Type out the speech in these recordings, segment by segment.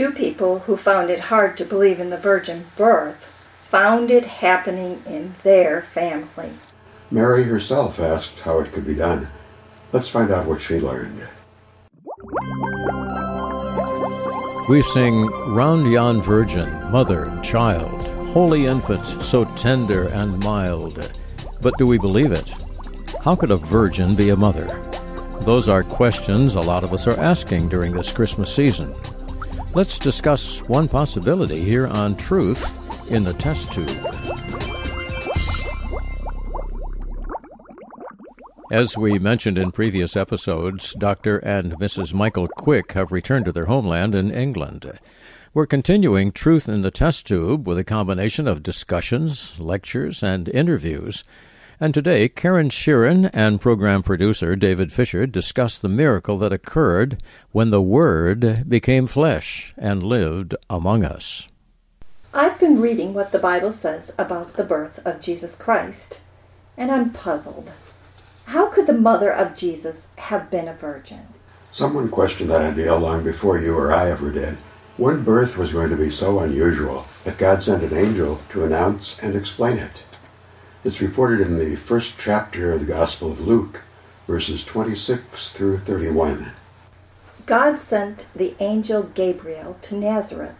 Two people who found it hard to believe in the virgin birth found it happening in their family. Mary herself asked how it could be done. Let's find out what she learned. We sing Round Yon Virgin, Mother and Child, Holy Infant, so tender and mild. But do we believe it? How could a virgin be a mother? Those are questions a lot of us are asking during this Christmas season. Let's discuss one possibility here on Truth in the Test Tube. As we mentioned in previous episodes, Dr. and Mrs. Michael Quick have returned to their homeland in England. We're continuing Truth in the Test Tube with a combination of discussions, lectures, and interviews. And today, Karen Sheeran and program producer David Fisher discuss the miracle that occurred when the Word became flesh and lived among us. I've been reading what the Bible says about the birth of Jesus Christ, and I'm puzzled. How could the mother of Jesus have been a virgin? Someone questioned that idea long before you or I ever did. One birth was going to be so unusual that God sent an angel to announce and explain it. It's reported in the first chapter of the Gospel of Luke, verses 26 through 31. God sent the angel Gabriel to Nazareth,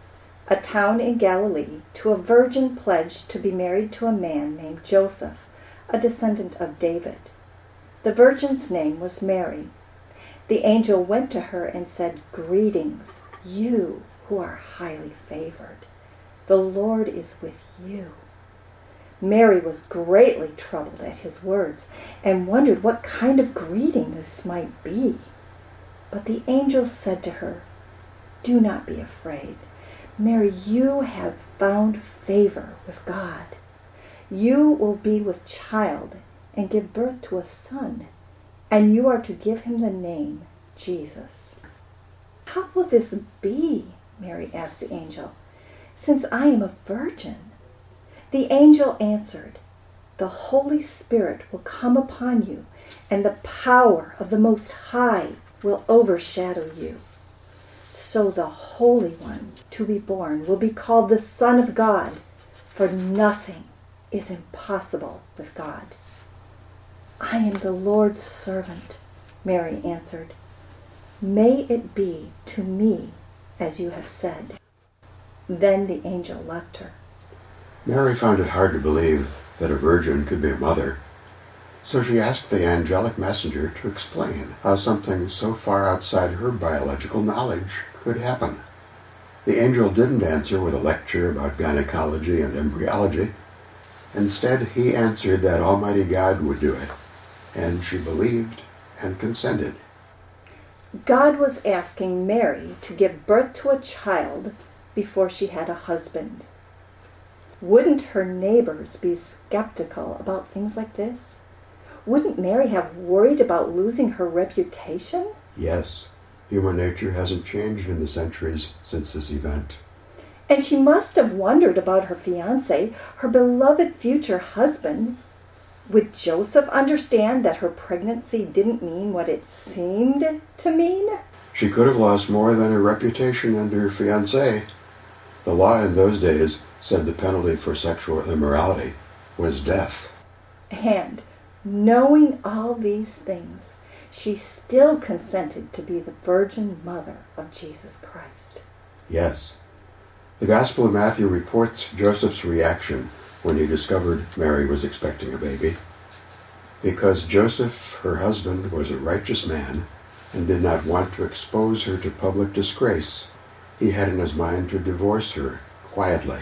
a town in Galilee, to a virgin pledged to be married to a man named Joseph, a descendant of David. The virgin's name was Mary. The angel went to her and said, Greetings, you who are highly favored. The Lord is with you. Mary was greatly troubled at his words and wondered what kind of greeting this might be. But the angel said to her, Do not be afraid. Mary, you have found favor with God. You will be with child and give birth to a son, and you are to give him the name Jesus. How will this be? Mary asked the angel, since I am a virgin. The angel answered, The Holy Spirit will come upon you, and the power of the Most High will overshadow you. So the Holy One to be born will be called the Son of God, for nothing is impossible with God. I am the Lord's servant, Mary answered. May it be to me as you have said. Then the angel left her. Mary found it hard to believe that a virgin could be a mother, so she asked the angelic messenger to explain how something so far outside her biological knowledge could happen. The angel didn't answer with a lecture about gynecology and embryology. Instead, he answered that Almighty God would do it and she believed and consented. God was asking Mary to give birth to a child before she had a husband. Wouldn't her neighbors be skeptical about things like this? Wouldn't Mary have worried about losing her reputation? Yes. Human nature hasn't changed in the centuries since this event. And she must have wondered about her fiance, her beloved future husband, would Joseph understand that her pregnancy didn't mean what it seemed to mean? She could have lost more than her reputation and her fiance. The law in those days said the penalty for sexual immorality was death. And knowing all these things, she still consented to be the virgin mother of Jesus Christ. Yes. The Gospel of Matthew reports Joseph's reaction when he discovered Mary was expecting a baby. Because Joseph, her husband, was a righteous man and did not want to expose her to public disgrace, he had in his mind to divorce her quietly.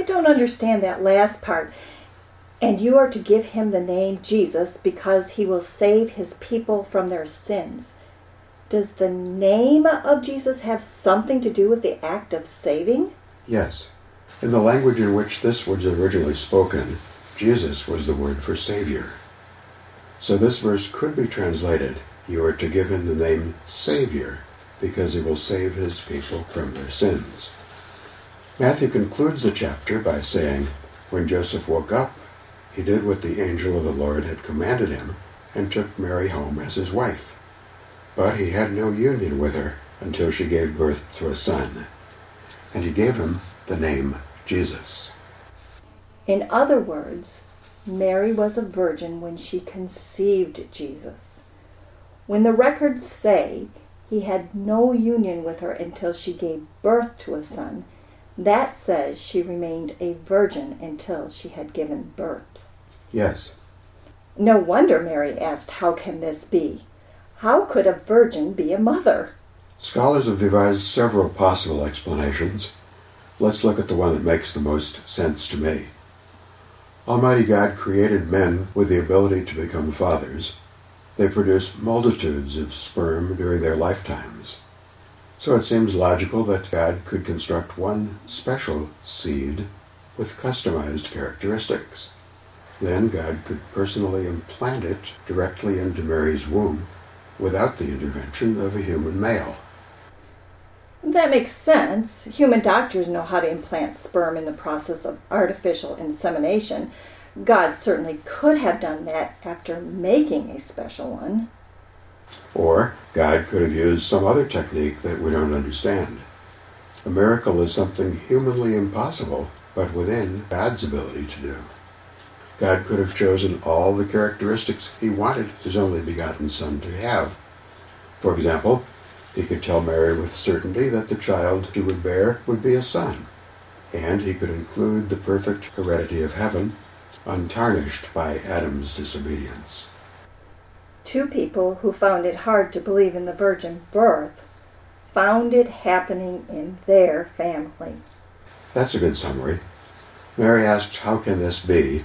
I don't understand that last part. And you are to give him the name Jesus because he will save his people from their sins. Does the name of Jesus have something to do with the act of saving? Yes. In the language in which this was originally spoken, Jesus was the word for Savior. So this verse could be translated, You are to give him the name Savior, because he will save his people from their sins. Matthew concludes the chapter by saying, When Joseph woke up, he did what the angel of the Lord had commanded him, and took Mary home as his wife. But he had no union with her until she gave birth to a son. And he gave him the name Jesus. In other words, Mary was a virgin when she conceived Jesus. When the records say he had no union with her until she gave birth to a son, that says she remained a virgin until she had given birth. Yes. No wonder Mary asked, How can this be? How could a virgin be a mother? Scholars have devised several possible explanations. Let's look at the one that makes the most sense to me. Almighty God created men with the ability to become fathers. They produce multitudes of sperm during their lifetimes. So it seems logical that God could construct one special seed with customized characteristics. Then God could personally implant it directly into Mary's womb without the intervention of a human male. That makes sense. Human doctors know how to implant sperm in the process of artificial insemination. God certainly could have done that after making a special one. Or God could have used some other technique that we don't understand. A miracle is something humanly impossible, but within God's ability to do. God could have chosen all the characteristics he wanted his only begotten Son to have. For example, he could tell Mary with certainty that the child she would bear would be a son, and he could include the perfect heredity of heaven, untarnished by Adam's disobedience. Two people who found it hard to believe in the virgin birth found it happening in their family. That's a good summary. Mary asked, How can this be?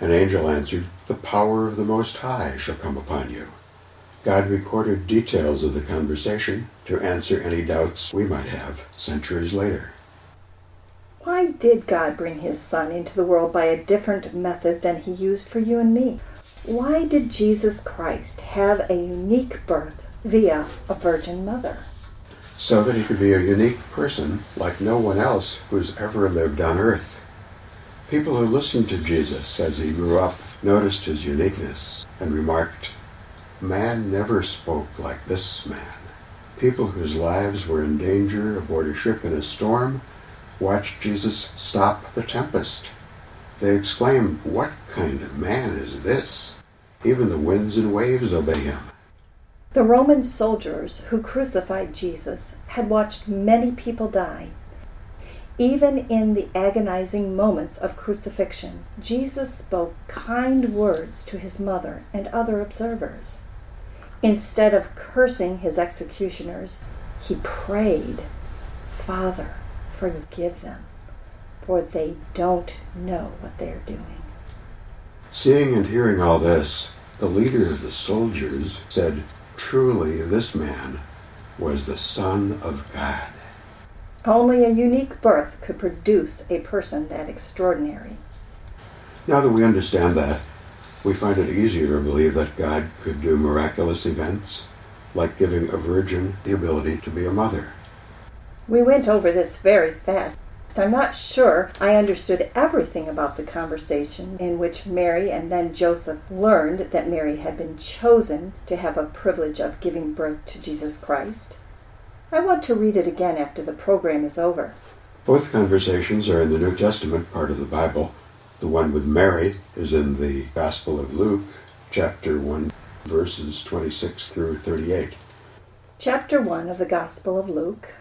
An angel answered, The power of the Most High shall come upon you. God recorded details of the conversation to answer any doubts we might have centuries later. Why did God bring his son into the world by a different method than he used for you and me? Why did Jesus Christ have a unique birth via a virgin mother? So that he could be a unique person like no one else who's ever lived on earth. People who listened to Jesus as he grew up noticed his uniqueness and remarked, Man never spoke like this man. People whose lives were in danger aboard a ship in a storm watched Jesus stop the tempest. They exclaimed, What kind of man is this? Even the winds and waves obey him. The Roman soldiers who crucified Jesus had watched many people die even in the agonizing moments of crucifixion, Jesus spoke kind words to his mother and other observers. Instead of cursing his executioners, he prayed, Father, forgive them, for they don't know what they are doing. Seeing and hearing all this, the leader of the soldiers said, Truly, this man was the Son of God. Only a unique birth could produce a person that extraordinary. Now that we understand that, we find it easier to believe that God could do miraculous events, like giving a virgin the ability to be a mother. We went over this very fast. I'm not sure I understood everything about the conversation in which Mary and then Joseph learned that Mary had been chosen to have a privilege of giving birth to Jesus Christ. I want to read it again after the program is over. Both conversations are in the New Testament part of the Bible. The one with Mary is in the Gospel of Luke, chapter 1, verses 26 through 38. Chapter 1 of the Gospel of Luke,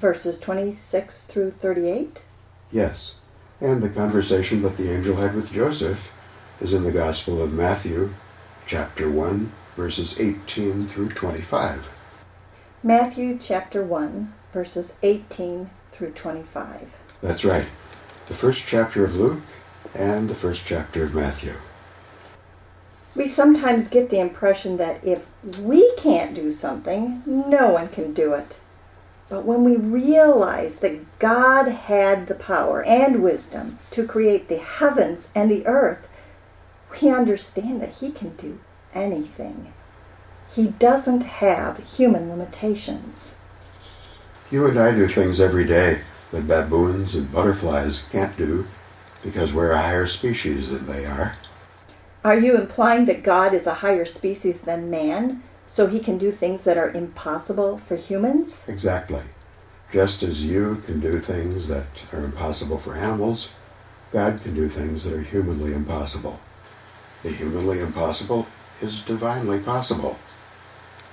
verses 26 through 38? Yes. And the conversation that the angel had with Joseph is in the Gospel of Matthew, chapter 1, verses 18 through 25. Matthew chapter 1, verses 18 through 25. That's right. The first chapter of Luke and the first chapter of Matthew. We sometimes get the impression that if we can't do something, no one can do it. But when we realize that God had the power and wisdom to create the heavens and the earth, we understand that He can do anything. He doesn't have human limitations. You and I do things every day that baboons and butterflies can't do because we're a higher species than they are. Are you implying that God is a higher species than man, so he can do things that are impossible for humans? Exactly. Just as you can do things that are impossible for animals, God can do things that are humanly impossible. The humanly impossible is divinely possible.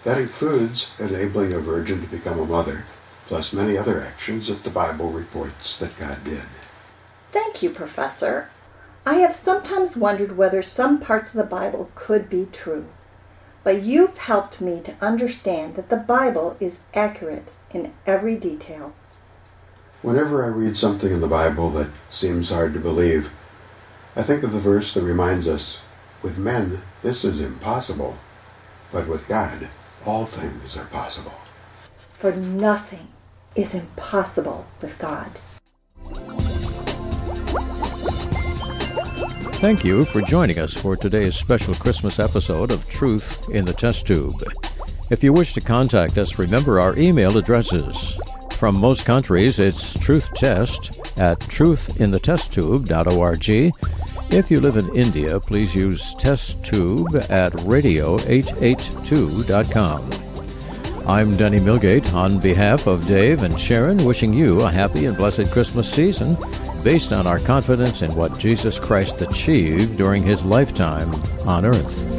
That includes enabling a virgin to become a mother, plus many other actions that the Bible reports that God did. Thank you, Professor. I have sometimes wondered whether some parts of the Bible could be true. But you've helped me to understand that the Bible is accurate in every detail. Whenever I read something in the Bible that seems hard to believe, I think of the verse that reminds us, with men this is impossible, but with God all things are possible. For nothing is impossible with God. Thank you for joining us for today's special Christmas episode of Truth in the Test Tube. If you wish to contact us, remember our email addresses. From most countries, it's truthtest at truthinthetesttube.org. If you live in India, please use testtube at radio882.com. I'm Denny Milgate on behalf of Dave and Sharon, wishing you a happy and blessed Christmas season based on our confidence in what Jesus Christ achieved during his lifetime on earth.